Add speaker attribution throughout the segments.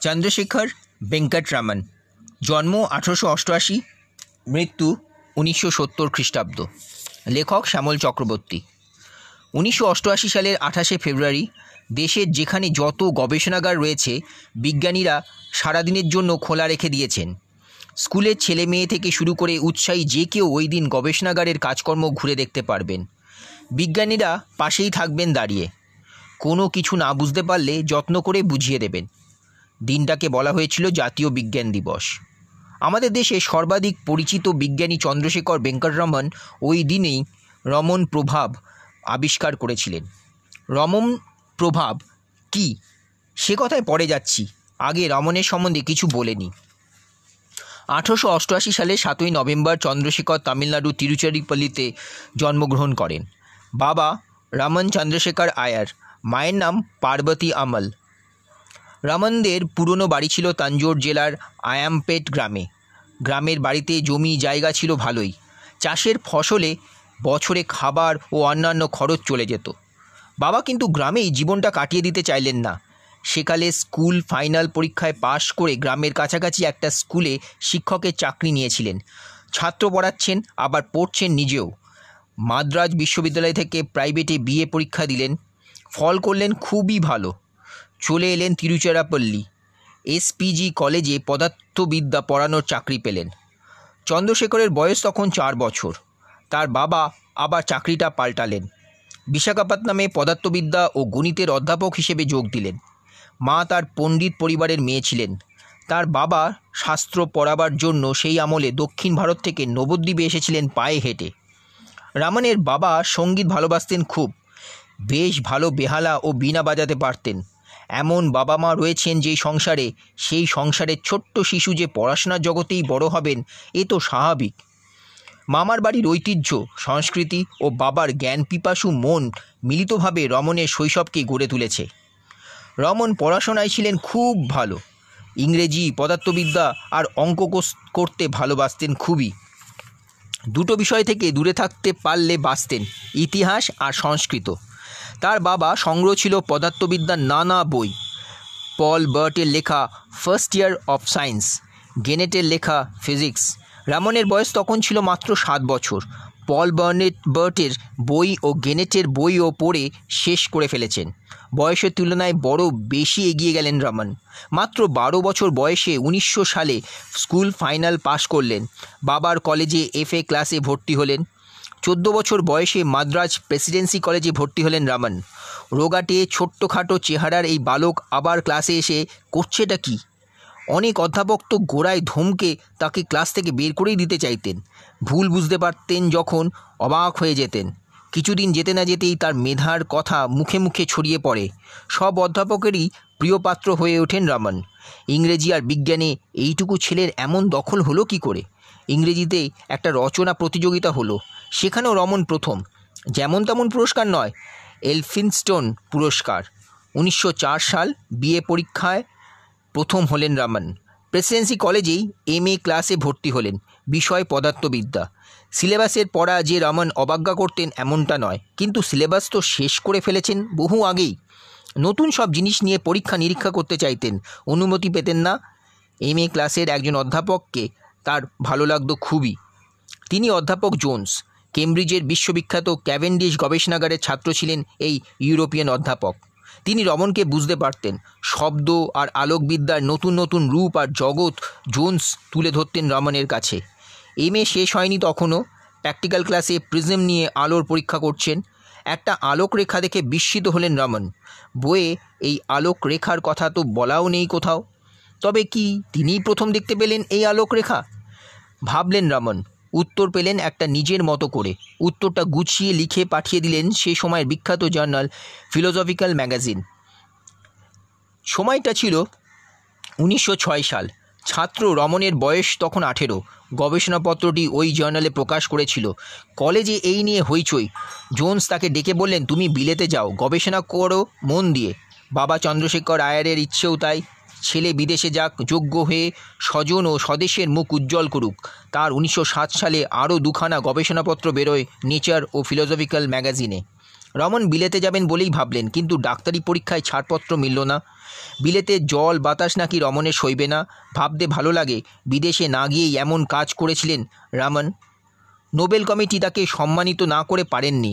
Speaker 1: চন্দ্রশেখর ভেঙ্কটরামন, জন্ম আঠেরোশো অষ্টআশি, মৃত্যু উনিশশো সত্তর খ্রিস্টাব্দ। লেখক শ্যামল চক্রবর্তী। উনিশশো অষ্টআশি সালের আঠাশে ফেব্রুয়ারি, দেশের যেখানে যত গবেষণাগার রয়েছে, বিজ্ঞানীরা সারাদিনের জন্য খোলা রেখে দিয়েছেন। স্কুলের ছেলে মেয়ে থেকে শুরু করে উৎসাহী যে কেউ ওই দিন গবেষণাগারের কাজকর্ম ঘুরে দেখতে পারবেন। বিজ্ঞানীরা পাশেই থাকবেন দাঁড়িয়ে। কোনো কিছু না বুঝতে পারলে যত্ন করে বুঝিয়ে দেবেন। দিনটাকে বলা হয়েছিল জাতীয় বিজ্ঞান দিবস। আমাদের দেশে সর্বাধিক পরিচিত বিজ্ঞানী চন্দ্রশেখর ভেঙ্কটরমন ওই দিনেই রমন প্রভাব আবিষ্কার করেছিলেন। রমন প্রভাব কি? সে কথায় পরে যাচ্ছি। আগে রমনের সম্বন্ধে কিছু বলে নিই আঠেরোশো অষ্টআশি সালে সাতই নভেম্বর চন্দ্রশেখর তামিলনাড়ু তিরুচারিপল্লিতে জন্মগ্রহণ করেন। বাবা রামন চন্দ্রশেখর আয়ার। মায়ের নাম পার্বতী আমল। রামনদের পুরনো বাড়ি ছিল তাঞ্জোর জেলার আয়ামপেট গ্রামে। গ্রামের বাড়িতে জমি জায়গা ছিল ভালোই। চাষের ফসলে বছরে খাবার ও অন্যান্য খরচ চলে যেত। বাবা কিন্তু গ্রামেই জীবনটা কাটিয়ে দিতে চাইলেন না। সেকালে স্কুল ফাইনাল পরীক্ষায় পাশ করে গ্রামের কাছাকাছি একটা স্কুলে শিক্ষকের চাকরি নিয়েছিলেন। ছাত্র পড়াচ্ছেন, আবার পড়ছেন নিজেও। মাদ্রাজ বিশ্ববিদ্যালয় থেকে প্রাইভেটে বিএ পরীক্ষা দিলেন। ফল করলেন খুবই ভালো। চলে এলেন তিরুচিরাপল্লী। এসপিজি কলেজে পদার্থবিদ্যা পড়ানোর চাকরি পেলেন। চন্দ্রশেখরের বয়স তখন চার বছর। তার বাবা আবার চাকরিটা পাল্টালেন। বিশাখাপত্তনমে পদার্থবিদ্যা ও গণিতের অধ্যাপক হিসেবে যোগ দিলেন। মা তার পণ্ডিত পরিবারের মেয়ে ছিলেন। তার বাবা শাস্ত্র পড়াবার জন্য সেই আমলে দক্ষিণ ভারত থেকে নবদ্বীপে এসেছিলেন পায়ে হেঁটে। রামনের বাবা সংগীত ভালোবাসতেন খুব। বেশ ভালো বেহালা ও বীণা বাজাতে পারতেন। এমন বাবা মা রয়েছেন যেই সংসারে, সেই সংসারের ছোট্ট শিশু যে পড়াশোনার জগতেই বড় হবেন, এ তো স্বাভাবিক। মামার বাড়ির ঐতিহ্য, সংস্কৃতি ও বাবার জ্ঞান পিপাসু মন মিলিতভাবে রমনের শৈশবকে গড়ে তুলেছে। রমন পড়াশোনায় ছিলেন খুব ভালো। ইংরেজি, পদার্থবিদ্যা আর অঙ্ক করতে ভালোবাসতেন খুবই। দুটো বিষয় থেকে দূরে থাকতে পারলে বাঁচতেন, ইতিহাস আর সংস্কৃত। তার বাবা সংগ্রহ ছিল পদার্থবিদ্যার নানা বই। পল বার্টের লেখা ফার্স্ট ইয়ার অফ সায়েন্স গেনেটের লেখা ফিজিক্স রামনের বয়স তখন ছিল মাত্র সাত বছর। পল বার্নেট, বার্টের বই ও গেনেটের বইও পড়ে শেষ করে ফেলেছেন। বয়সের তুলনায় বড় বেশি এগিয়ে গেলেন রামন। মাত্র বারো বছর বয়সে উনিশশো সালে স্কুল ফাইনাল পাশ করলেন। বাবার কলেজে এফএ ক্লাসে ভর্তি হলেন। চোদ্দ বছর বয়সে মাদ্রাজ প্রেসিডেন্সি কলেজে ভর্তি হলেন রামন। রোগাটে ছোট্টখাটো চেহারার এই বালক আবার ক্লাসে এসে করছেটা কি? অনেক অধ্যাপক তো গোড়ায় ধমকে তাকে ক্লাস থেকে বের করেই দিতে চাইতেন। ভুল বুঝতে পারতেন যখন অবাক হয়ে যেতেন। কিছুদিন যেতে না যেতেই তার মেধার কথা মুখে মুখে ছড়িয়ে পড়ে। সব অধ্যাপকেরই প্রিয়পাত্র হয়ে ওঠেন রামন। ইংরেজি আর বিজ্ঞানে এইটুকু ছেলের এমন দখল হলো কি করে? ইংরেজিতে একটা রচনা প্রতিযোগিতা হলো। সেখানেও রমন প্রথম। যেমন তেমন পুরস্কার নয়, এলফিনস্টোন পুরস্কার। উনিশশো চার সাল বিএ পরীক্ষায় প্রথম হলেন রামন। প্রেসিডেন্সি কলেজেই এম এ ক্লাসে ভর্তি হলেন, বিষয় পদার্থবিদ্যা। সিলেবাসের পড়া যে রমন অবজ্ঞা করতেন এমনটা নয়, কিন্তু সিলেবাস তো শেষ করে ফেলেছেন বহু আগেই। নতুন সব জিনিস নিয়ে পরীক্ষা নিরীক্ষা করতে চাইতেন, অনুমতি পেতেন না। এম এ ক্লাসের একজন অধ্যাপককে তার ভালো লাগতো খুবই। তিনি অধ্যাপক জোন্স, কেমব্রিজের বিশ্ববিখ্যাত ক্যাভেন্ডিশ গবেষণাগারের ছাত্র ছিলেন এই ইউরোপিয়ান অধ্যাপক। তিনি রমনকে বুঝতে পারতেন, শব্দ আর আলোকবিদ্যার নতুন নতুন রূপ আর জগৎ জোন্স তুলে ধরতেন রমনের কাছে। এম এ শেষ হয়নি তখনও, প্র্যাকটিক্যাল ক্লাসে প্রিজম নিয়ে আলোর পরীক্ষা করছেন। একটা আলোক রেখা দেখে বিস্মিত হলেন রমন বইয়ে এই আলোক রেখার কথা তো বলাও নেই কোথাও। তবে কি তিনিই প্রথম দেখতে পেলেন এই আলোক রেখা ভাবলেন রমন উত্তর পেলেন একটা নিজের মতো করে। উত্তরটা গুছিয়ে লিখে পাঠিয়ে দিলেন সে সময়ের বিখ্যাত জার্নাল ফিলোজফিক্যাল ম্যাগাজিন। সময়টা ছিল উনিশশো ছয় সাল। ছাত্র রমনের বয়স তখন আঠেরো। গবেষণাপত্রটি ওই জার্নালে প্রকাশ করেছিল। কলেজে এই নিয়ে হইচই। জোন্স তাকে ডেকে বললেন, তুমি বিলেতে যাও, গবেষণা করো মন দিয়ে। বাবা চন্দ্রশেখর আয়ারের ইচ্ছেও তাই। ছেলে বিদেশে যাক, যোগ্য হয়ে স্বজন ও স্বদেশের মুখ উজ্জ্বল করুক। তার উনিশশো সাত সালে আরও দুখানা গবেষণাপত্র বেরোয় নেচার ও ফিলোজফিক্যাল ম্যাগাজিনে। রমন বিলেতে যাবেন বলেই ভাবলেন, কিন্তু ডাক্তারি পরীক্ষায় ছাড়পত্র মিলল না। বিলেতে জল, বাতাস নাকি রমনের সইবে না? ভাবতে ভালো লাগে, বিদেশে না গিয়েই এমন কাজ করেছিলেন রামন। নোবেল কমিটি তাকে সম্মানিত না করে পারেননি।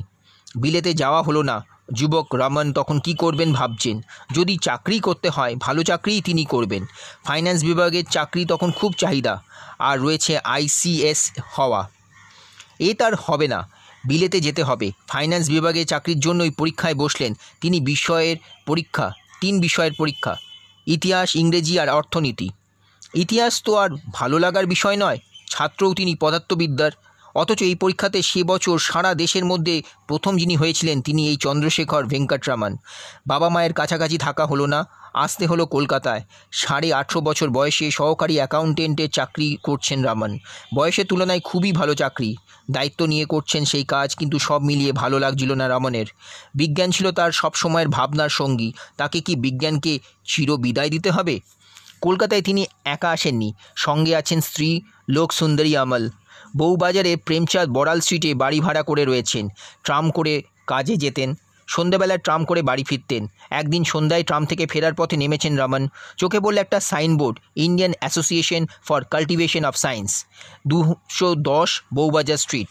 Speaker 1: বিলেতে যাওয়া হলো না। যুবক রমন তখন কি করবেন ভাবছেন? যদি চাকরি করতে হয়, ভালো চাকরিই তিনি করবেন। ফাইন্যান্স বিভাগের চাকরি তখন খুব চাহিদা, আর রয়েছে আইসিএস হওয়া। এ তার হবে না, বিলেতে যেতে হবে। ফাইন্যান্স বিভাগে চাকরির জন্যই পরীক্ষায় বসলেন। তিনি বিষয়ের পরীক্ষা, তিন বিষয়ের পরীক্ষা, ইতিহাস, ইংরেজি আর অর্থনীতি। ইতিহাস তো আর ভালো লাগার বিষয় নয়, ছাত্রও তিনি পদার্থবিদ্যার অথচ এই পরীক্ষাতে সে বছর সারা দেশের মধ্যে প্রথম যিনি হয়েছিলেন তিনি এই চন্দ্রশেখর ভেঙ্কটরামান। বাবা মায়ের কাছাকাছি থাকা হলো না, আসতে হলো কলকাতায়। সাড়ে আঠেরো বছর বয়সে সহকারী অ্যাকাউন্টেন্টের চাকরি করছেন রামান। বয়সের তুলনায় খুবই ভালো চাকরি। দায়িত্ব নিয়ে করছেন সেই কাজ, কিন্তু সব মিলিয়ে ভালো লাগছিল না রামনের। বিজ্ঞান ছিল তার সব সময়ের ভাবনার সঙ্গী। তাকে কি বিজ্ঞানকে চির বিদায় দিতে হবে? কলকাতায় তিনি একা আসেননি। সঙ্গে আছেন স্ত্রী লোক সুন্দরী আমল। বউবাজারে প্রেমচাঁদ বড়াল স্ট্রিটে বাড়ি ভাড়া করে রয়েছেন। ট্রাম করে কাজে যেতেন। সন্ধ্যাবেলায় ট্রাম করে বাড়ি ফিরতেন। একদিন সন্ধ্যায় ট্রাম থেকে ফেরার পথে নেমেছেন রমন। চোখে বললে একটা signboard, Indian Association for Cultivation of Science দুশো দশ বউবাজার স্ট্রিট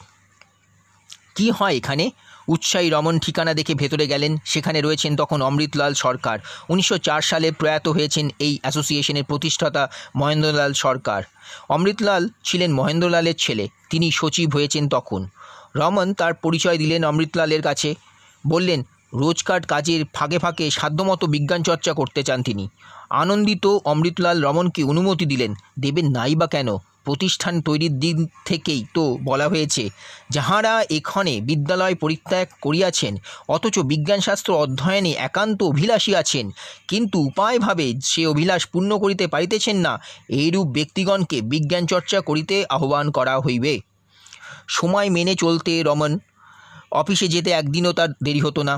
Speaker 1: কি হয় এখানে? উৎসাহী রমন ঠিকানা দেখে ভেতরে গেলেন। সেখানে রয়েছেন তখন অমৃতলাল সরকার। উনিশশো চার সালে প্রয়াত হয়েছেন এই অ্যাসোসিয়েশনের প্রতিষ্ঠাতা মহেন্দ্রলাল সরকার। অমৃতলাল ছিলেন মহেন্দ্রলালের ছেলে। তিনি সচিব হয়েছেন তখন। রমন তার পরিচয় দিলেন অমৃতলালের কাছে। বললেন, রোজকার কাজের ফাঁকে ফাঁকে সাধ্যমতো বিজ্ঞান চর্চা করতে চান তিনি। আনন্দিত অমৃতলাল রমনকে অনুমতি দিলেন। দেবেন নাই বা কেন? প্রতিষ্ঠান তৈরির দিন থেকেই তো বলা হয়েছে, যাহারা এখানে বিদ্যালয় পরিত্যাগ করিয়াছেন, অথচ বিজ্ঞানশাস্ত্র অধ্যয়নে একান্ত অভিলাষী আছেন, কিন্তু উপায়ভাবে সে অভিলাষ পূর্ণ করিতে পারিতেছেন না, এইরূপ ব্যক্তিগণকে বিজ্ঞান চর্চা করিতে আহ্বান করা হইবে। সময় মেনে চলতে রমন অফিসে যেতে একদিনও তার দেরি হতো না।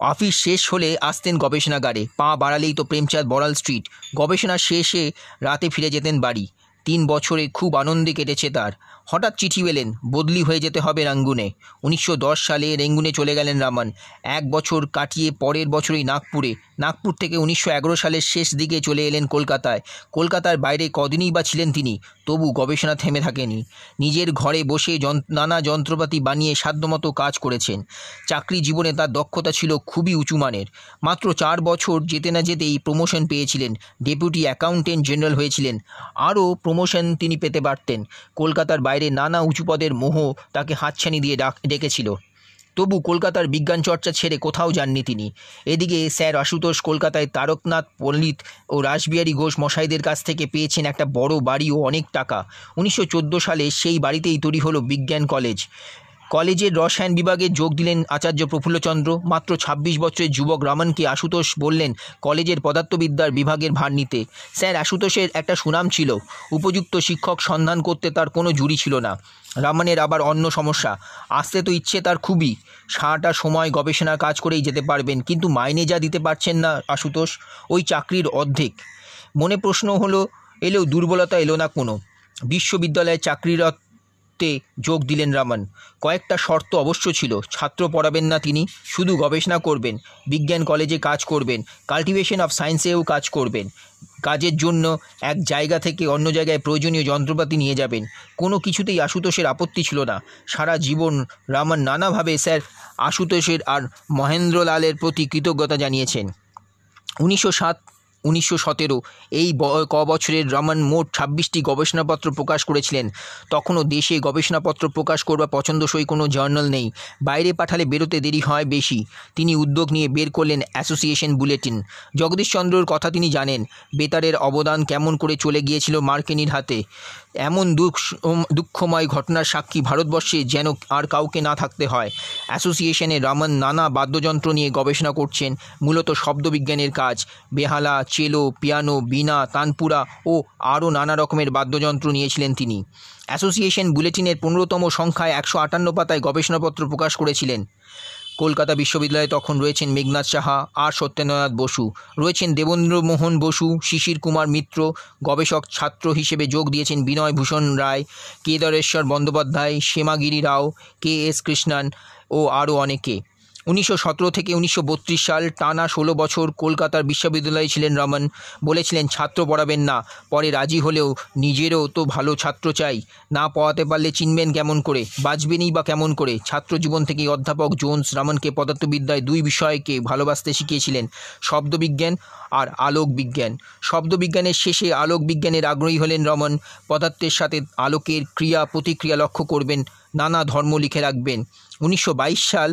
Speaker 1: অফিস শেষ হলে আসতেন গবেষণাগারে, পা বাড়ালেই তো প্রেমচাঁদ বড়াল স্ট্রিট, গবেষণা শেষে রাতে ফিরে যেতেন বাড়ি। তিন বছরে খুব আনন্দে কেটেছে তার। হঠাৎ চিঠি পেলেন বদলি হয়ে যেতে হবে রাঙ্গুনে। উনিশশো দশ সালে রেঙ্গুনে চলে গেলেন রামান। এক বছর কাটিয়ে পরের বছরই নাগপুরে। নাগপুর থেকে উনিশশো এগারো সালের শেষ দিকে চলে এলেন কলকাতায়। কলকাতার বাইরে কদিনই বা ছিলেন তিনি, তবু গবেষণা থেমে থাকেনি। নিজের ঘরে বসে নানা যন্ত্রপাতি বানিয়ে সাধ্যমতো কাজ করেছেন। চাকরি জীবনে তার দক্ষতা ছিল খুবই উঁচু মানের। মাত্র চার বছর যেতে না যেতেই প্রমোশন পেয়েছিলেন। ডেপুটি অ্যাকাউন্টেন্ট জেনারেল হয়েছিলেন। আরও প্রমোশন তিনি পেতে পারতেন। কলকাতার বাইরে নানা উঁচু পদের মোহ তাকে হাতছানি দিয়ে ডাক ডেকেছিল। তবু কলকাতার বিজ্ঞান চর্চা ছেড়ে কোথাও যাননি তিনি। এদিকে স্যার আশুতোষ কলকাতায় তারকনাথ পল্লিত ও রাসবিহারী ঘোষ মশাইদের কাছ থেকে পেয়েছেন একটা বড় বাড়ি ও অনেক টাকা। উনিশশো চোদ্দ সালে সেই বাড়িতেই তৈরি হলো বিজ্ঞান কলেজ। কলেজের রসায়ন বিভাগে যোগ দিলেন আচার্য প্রফুল্লচন্দ্র। মাত্র ২৬ বছরের যুবক রামানকে আশুতোষ বললেন কলেজের পদার্থবিদ্যার বিভাগের ভার নিতে স্যার, আশুতোষের একটা সুনাম ছিল। উপযুক্ত শিক্ষক সন্ধান করতে তার কোনো জুড়ি ছিল না। রামানের আবার অন্য সমস্যা। আসতে তো ইচ্ছে তার খুবই। সারাটা সময় গবেষণার কাজ করেই যেতে পারবেন, কিন্তু মাইনে যা দিতে পারছেন না আশুতোষ, ওই চাকরির অর্ধেক। মনে প্রশ্ন হলো, এলেও দুর্বলতা এলো না কোনো? বিশ্ববিদ্যালয়ে চাকরিরত তে যোগ দিলেন রামান। কয়েকটা শর্ত অবশ্য ছিল। ছাত্র পড়াবেন না তিনি, শুধু গবেষণা করবেন। বিজ্ঞান কলেজে কাজ করবেন কাল্টিভেশন অফ সায়েন্সেও কাজ করবেন। কাজের জন্য এক জায়গা থেকে অন্য জায়গায় প্রয়োজনীয় যন্ত্রপাতি নিয়ে যাবেন। কোনো কিছুতেই আশুতোষের আপত্তি ছিল না। সারা জীবন রামান নানাভাবে স্যার আশুতোষের আর মহেন্দ্রলালের প্রতি কৃতজ্ঞতা জানিয়েছেন। উনিশশো সাত উনিশশো সতেরো, এই ক বছরের রমন মোট ছাব্বিশটি গবেষণাপত্র প্রকাশ করেছিলেন। তখনও দেশে গবেষণাপত্র প্রকাশ করবার পছন্দসই কোনো জার্নাল নেই। বাইরে পাঠালে বেরোতে দেরি হয় বেশি। তিনি উদ্যোগ নিয়ে বের করলেন অ্যাসোসিয়েশন বুলেটিন। জগদীশচন্দ্রর কথা তিনি জানেন, বেতারের অবদান কেমন করে চলে গিয়েছিল মার্কেনির হাতে। এমন দুঃখ দুঃখময় ঘটনার সাক্ষী ভারতবর্ষে যেন আর কাউকে না থাকতে হয়। অ্যাসোসিয়েশনে রামন নানা বাদ্যযন্ত্র নিয়ে গবেষণা করছেন মূলত শব্দবিজ্ঞানের কাজ। বেহালা, চেলো, পিয়ানো, বীণা, তানপুরা ও আরও নানা রকমের বাদ্যযন্ত্র নিয়েছিলেন তিনি। অ্যাসোসিয়েশন বুলেটিনের পনেরোতম সংখ্যায় একশো আটান্ন পাতায় গবেষণাপত্র প্রকাশ করেছিলেন। কলকাতা বিশ্ববিদ্যালয়ে তখন রয়েছেন মেঘনাথ সাহা, আর সত্যেন্দ্রনাথ বসু। রয়েছেন দেবেন্দ্রমোহন বসু, শিশির কুমার মিত্র, গবেষক ছাত্র হিসেবে যোগ দিয়েছেন বিনয় ভূষণ রায়, কেদারেশ্বর বন্দ্যোপাধ্যায়, শ্যামাগিরি রাও, কে এস কৃষ্ণান ও আরও অনেকে। উনিশশো সতেরো থেকে উনিশশো বত্রিশ সাল টানা ষোলো বছর কলকাতার বিশ্ববিদ্যালয়ে ছিলেন রমন। বলেছিলেন, ছাত্র পড়াবেন না, পরে রাজি হলেও নিজেরও তো ভালো ছাত্র চাই। না পড়াতে পারলে চিনবেন কেমন করে, বাঁচবেনই বা কেমন করে। ছাত্র জীবন থেকেই অধ্যাপক জোন্স রমনকে পদার্থবিদ্যায় দুই বিষয়কে ভালোবাসতে শিখিয়েছিলেন, শব্দবিজ্ঞান আর আলোক বিজ্ঞান শব্দবিজ্ঞানের শেষে আলোক বিজ্ঞানের আগ্রহী হলেন রমন। পদার্থের সাথে আলোকের ক্রিয়া প্রতিক্রিয়া লক্ষ্য করবেন, নানা ধর্ম লিখে রাখবেন। উনিশশো বাইশ সাল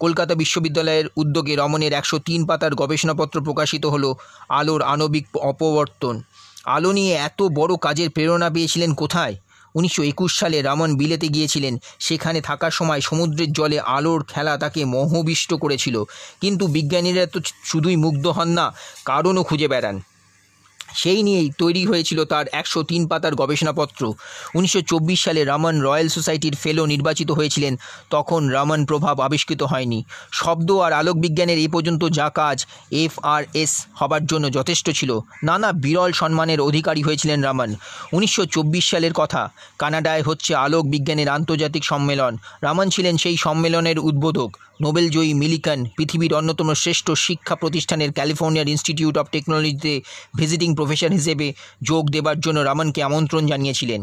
Speaker 1: কলকাতা বিশ্ববিদ্যালয়ের উদ্যোগে রমনের একশো তিন পাতার গবেষণাপত্র প্রকাশিত হলো আলোর আণবিক অপবর্তন। আলো নিয়ে এত বড় কাজের প্রেরণা পেয়েছিলেন কোথায়? উনিশশো একুশ সালে রামন বিলেতে গিয়েছিলেন। সেখানে থাকার সময় সমুদ্রের জলে আলোর খেলা তাকে মোহবিষ্ট করেছিল। কিন্তু বিজ্ঞানীরা তো শুধুই মুগ্ধ হন না, কারণও খুঁজে বেড়ান। সেই নিয়েই তৈরি হয়েছিল তার একশো তিন পাতার গবেষণাপত্র। উনিশশো চব্বিশ সালে রামন রয়্যাল সোসাইটির ফেলো নির্বাচিত হয়েছিলেন, তখন রামন প্রভাব আবিষ্কৃত হয়নি। শব্দ আর আলোক বিজ্ঞানের এই পর্যন্ত যা কাজ, এফ আর এস হবার জন্য যথেষ্ট ছিল। নানা বিরল সম্মানের অধিকারী হয়েছিলেন রামন। উনিশশো সালের কথা, কানাডায় হচ্ছে আলোক বিজ্ঞানের আন্তর্জাতিক সম্মেলন। রামন ছিলেন সেই সম্মেলনের উদ্বোধক। নোবেলজয়ী মিলিকান, পৃথিবীর অন্যতম শ্রেষ্ঠ শিক্ষা প্রতিষ্ঠানের ক্যালিফোর্নিয়ার ইনস্টিটিউট অফ টেকনোলজিতে ভিজিটিং প্রফেসর হিসেবে যোগ দেবার জন্য রামনকে আমন্ত্রণ জানিয়েছিলেন।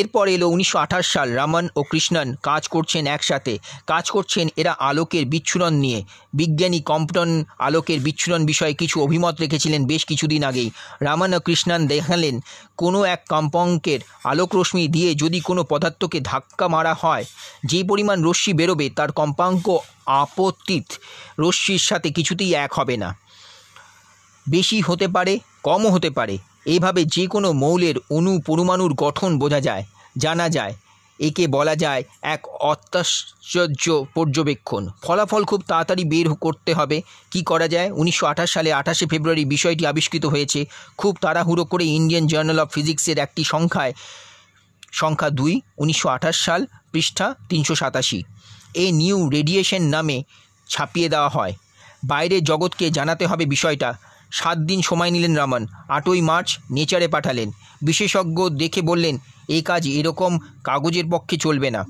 Speaker 1: এরপর এলো উনিশশো আঠাশ সাল রামন ও কৃষ্ণন কাজ করছেন একসাথে। কাজ করছেন এরা আলোকের বিচ্ছুরণ নিয়ে। বিজ্ঞানী কম্পটন আলোকের বিচ্ছুরণ বিষয়ে কিছু অভিমত রেখেছিলেন বেশ কিছুদিন আগেই। রামন ও কৃষ্ণন দেখালেন, কোনো এক কম্পাঙ্কের আলোক রশ্মি দিয়ে যদি কোনো পদার্থকে ধাক্কা মারা হয়, যে পরিমাণ রশ্মি বেরোবে তার কম্পাঙ্ক আপত্তিত রশ্মির সাথে কিছুতেই এক হবে না। বেশি হতে পারে কমও হতে পারে। এইভাবে যে কোনো মৌলের অণু পরমাণুর গঠন বোঝা যায়, জানা যায়। একে বলা যায় এক অত্যাশ্চর্য পর্যবেক্ষণ। ফলাফল খুব তাড়াতাড়ি বের করতে হবে। কি করা যায়? উনিশশো আঠাশ সালে আঠাশে ফেব্রুয়ারি বিষয়টি আবিষ্কৃত হয়েছে। খুব তাড়াহুড়ো করে ইন্ডিয়ান জার্নাল অফ ফিজিক্সের একটি সংখ্যায়, সংখ্যা দুই, উনিশশো সাল, পৃষ্ঠা তিনশো সাতাশি। এ নিউ রেডিয়েশন নামে ছাপিয়ে দেওয়া হয়। বাইরের জগৎকে জানাতে হবে বিষয়টা। সাত দিন সময় নিলেন রামন। আটই মার্চ নেচারে পাঠালেন। বিশেষজ্ঞ দেখে বললেন এই কাজ এরকম কাগজের পক্ষে চলবে না।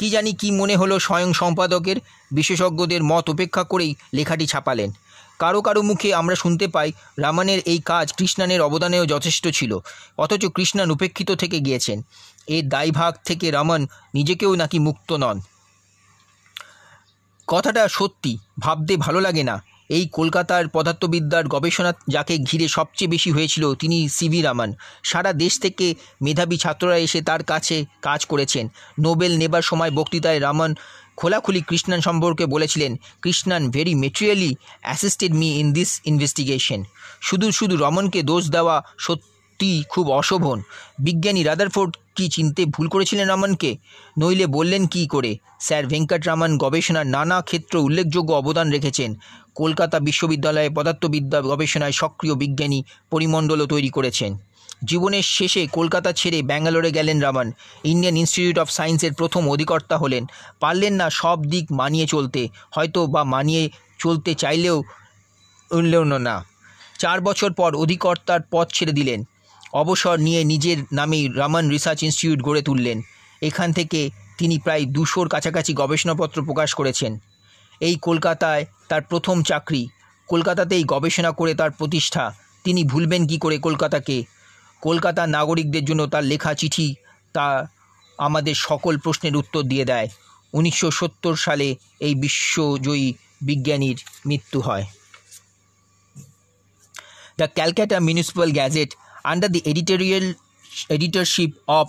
Speaker 1: কি জানি কি মনে হলো স্বয়ং সম্পাদকের। বিশেষজ্ঞদের মত উপেক্ষা করেই লেখাটি ছাপালেন। কারও কারও মুখে আমরা শুনতে পাই, রামানের এই কাজ কৃষ্ণানের অবদানেও যথেষ্ট ছিল। অথচ কৃষ্ণান উপেক্ষিত থেকে গিয়েছেন। এর দায়ভাগ থেকে রামন নিজেকেও নাকি মুক্ত নন। কথাটা সত্যি, ভাবতে ভালো লাগে না। এই কলকাতার পদার্থবিদ্যার গবেষণা যাকে ঘিরে সবচেয়ে বেশি হয়েছিল তিনি সিভি রামান। সারা দেশ থেকে মেধাবী ছাত্ররা এসে তার কাছে কাজ করেছেন। নোবেল নেবার সময় বক্তৃতায় রামান খোলাখুলি কৃষ্ণান সম্পর্কে বলেছিলেন, Krishnan very materially assisted me in this investigation শুধু শুধু রমনকে দোষ দেওয়া সত্যি খুব অশোভন। বিজ্ঞানী রাদারফোর্ড কি চিনতে ভুল করেছিলেন রমনকে? নইলে বললেন কি করে? স্যার ভেঙ্কটরামন গবেষণার নানা ক্ষেত্রে উল্লেখযোগ্য অবদান রেখেছেন। কলকাতা বিশ্ববিদ্যালয়ে পদার্থবিদ্যা গবেষণায় সক্রিয় বিজ্ঞানী পরিমণ্ডলও তৈরি করেছেন। জীবনের শেষে কলকাতা ছেড়ে ব্যাঙ্গালোরে গেলেন রামান। ইন্ডিয়ান ইনস্টিটিউট অফ সায়েন্সের প্রথম অধিকর্তা হলেন। পারলেন না সব দিক মানিয়ে চলতে। হয়তো বা মানিয়ে চলতে চাইলেও না। চার বছর পর অধিকর্তার পদ ছেড়ে দিলেন। অবসর নিয়ে নিজের নামেই রামান রিসার্চ ইনস্টিটিউট গড়ে তুললেন। এখান থেকে তিনি প্রায় দুশোর কাছাকাছি গবেষণাপত্র প্রকাশ করেছেন। এই কলকাতায় তার প্রথম চাকরি, কলকাতাতেই গবেষণা করে তার প্রতিষ্ঠা। তিনি ভুলবেন কি করে কলকাতাকে? কলকাতার নাগরিকদের জন্য তার লেখা চিঠি তা আমাদের সকল প্রশ্নের উত্তর দিয়ে দেয়। উনিশশো সত্তর সালে এই বিশ্বজয়ী বিজ্ঞানীর মৃত্যু হয়। The Calcutta Municipal Gazette under the editorial editorship of